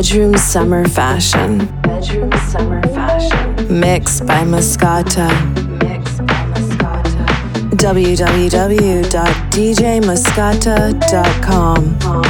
Bedroom Summer Fashion. Bedroom Summer Fashion. Mixed by Mascota. Mixed by Mascota. www.djmascota.com.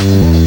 Mm-hmm.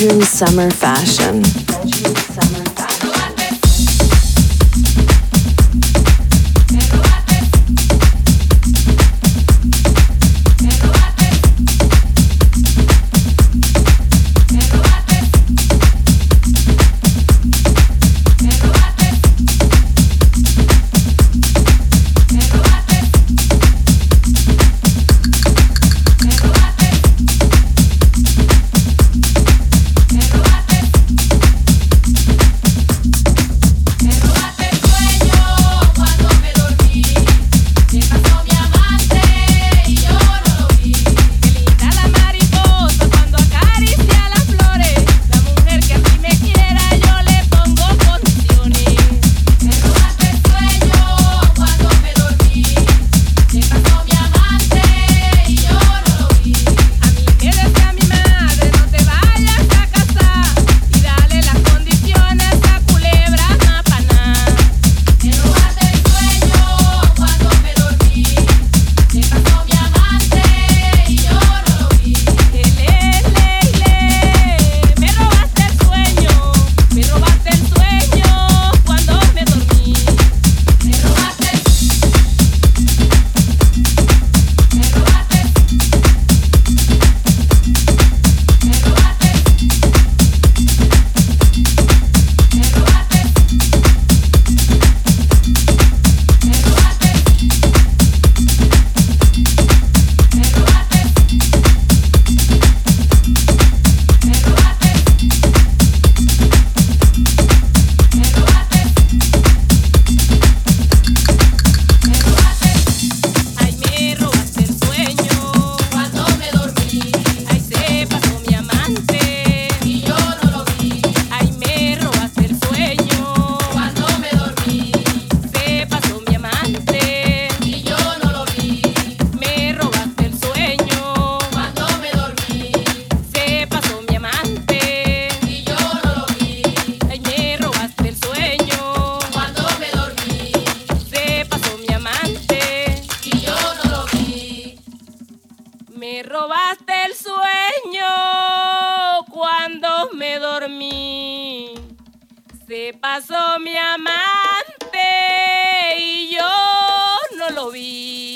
Bedroom summer fashion. Me robaste el sueño cuando me dormí. Se pasó mi amante y yo no lo vi.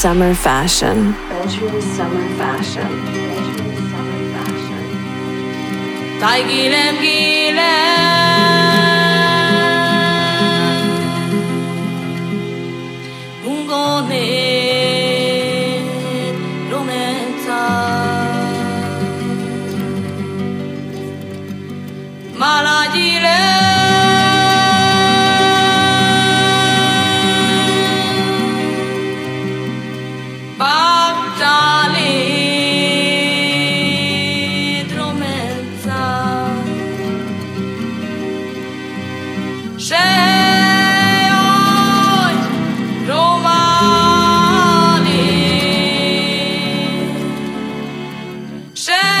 Summer Fashion. Bedroom Summer Fashion. Bedroom Summer Fashion. Shame.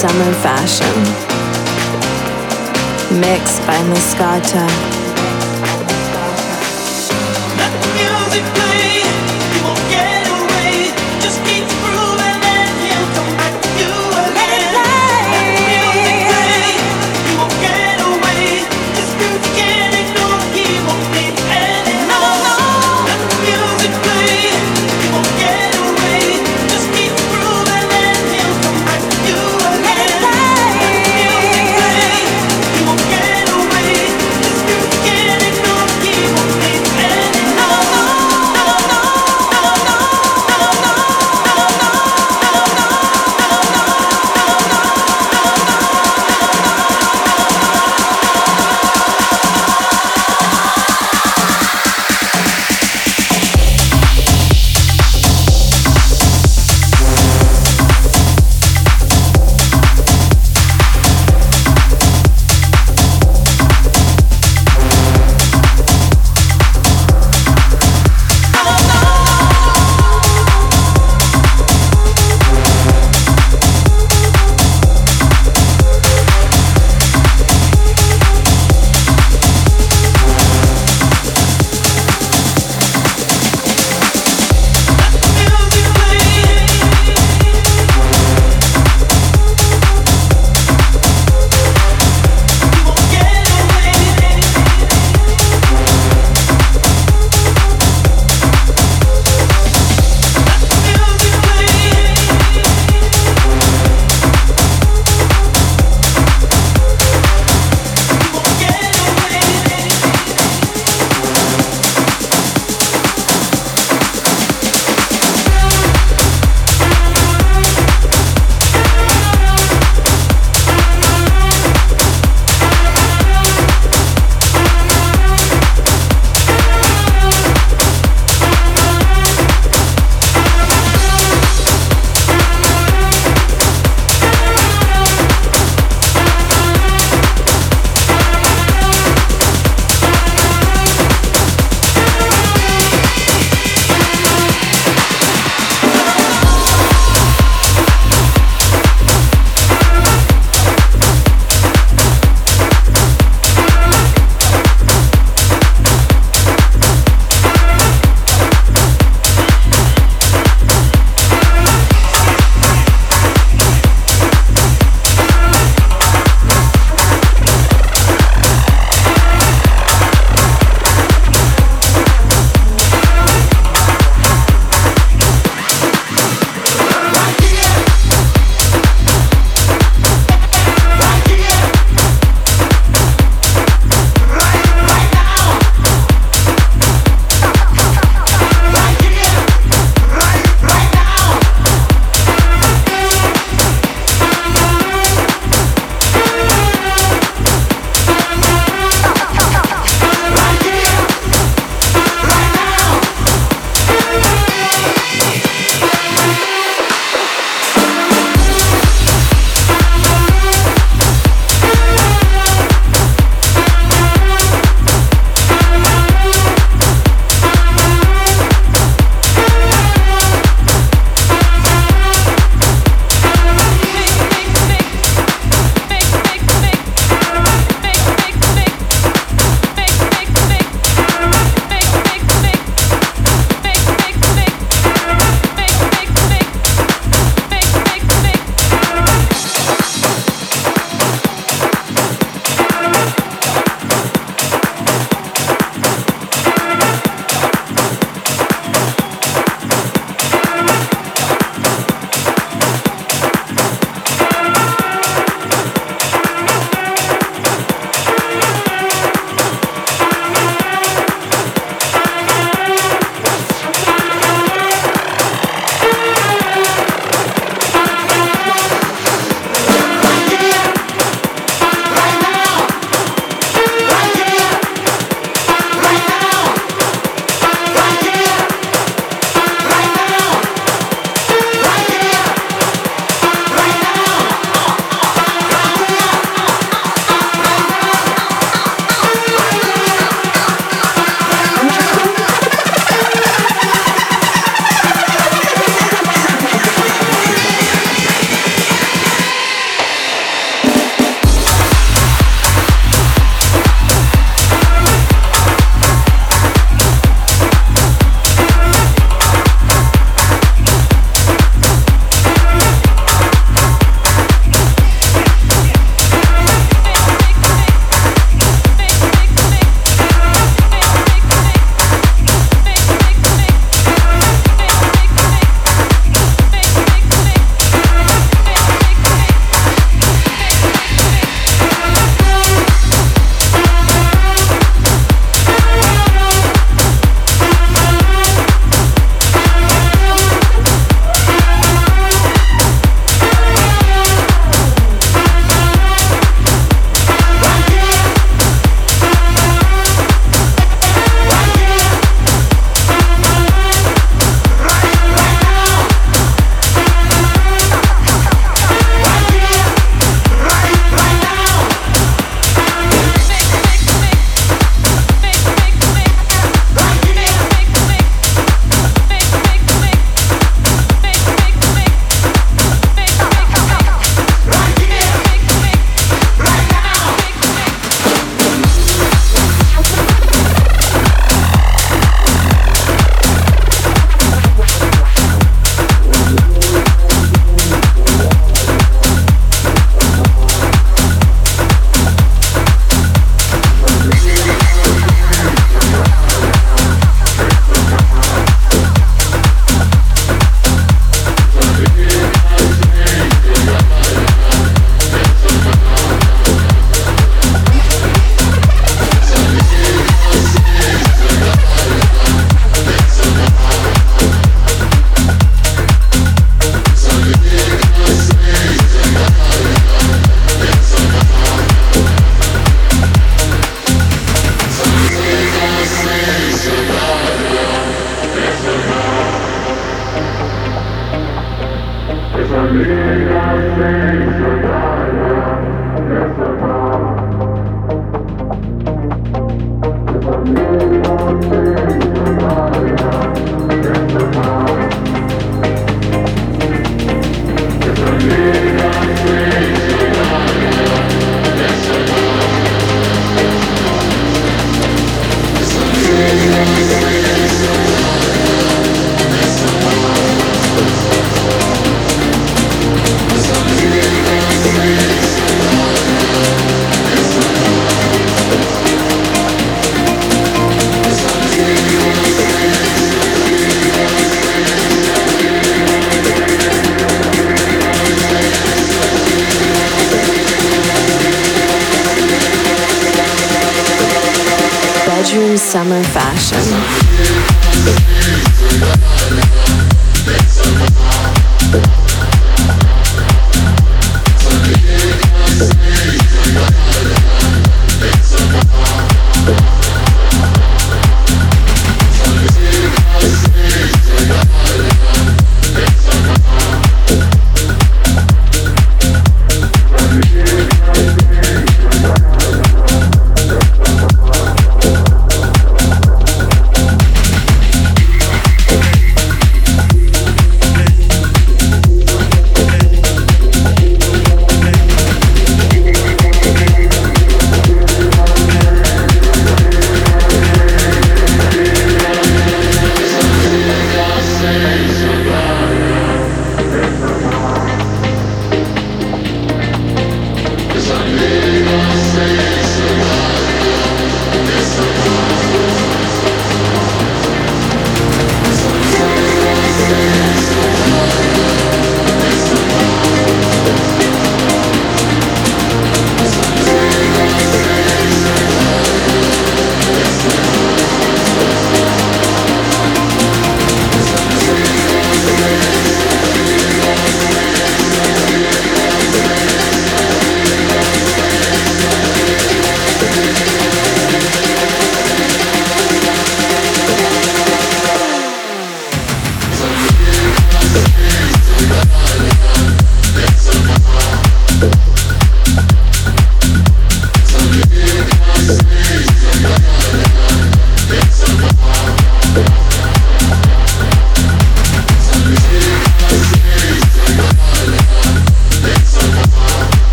Summer fashion. Mixed by Mascota.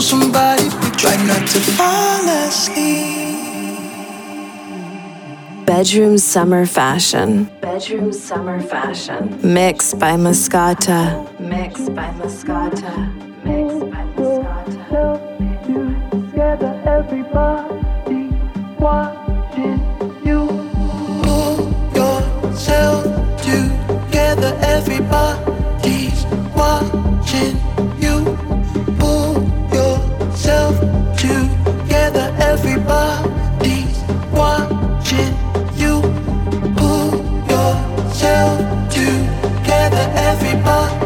somebody try not to fall asleep. Bedroom summer fashion. Bedroom summer fashion. Mixed by Mascota. Mixed by Mascota. Mixed by Mascota. Watching you. Pull yourself together, everybody's watching. 아.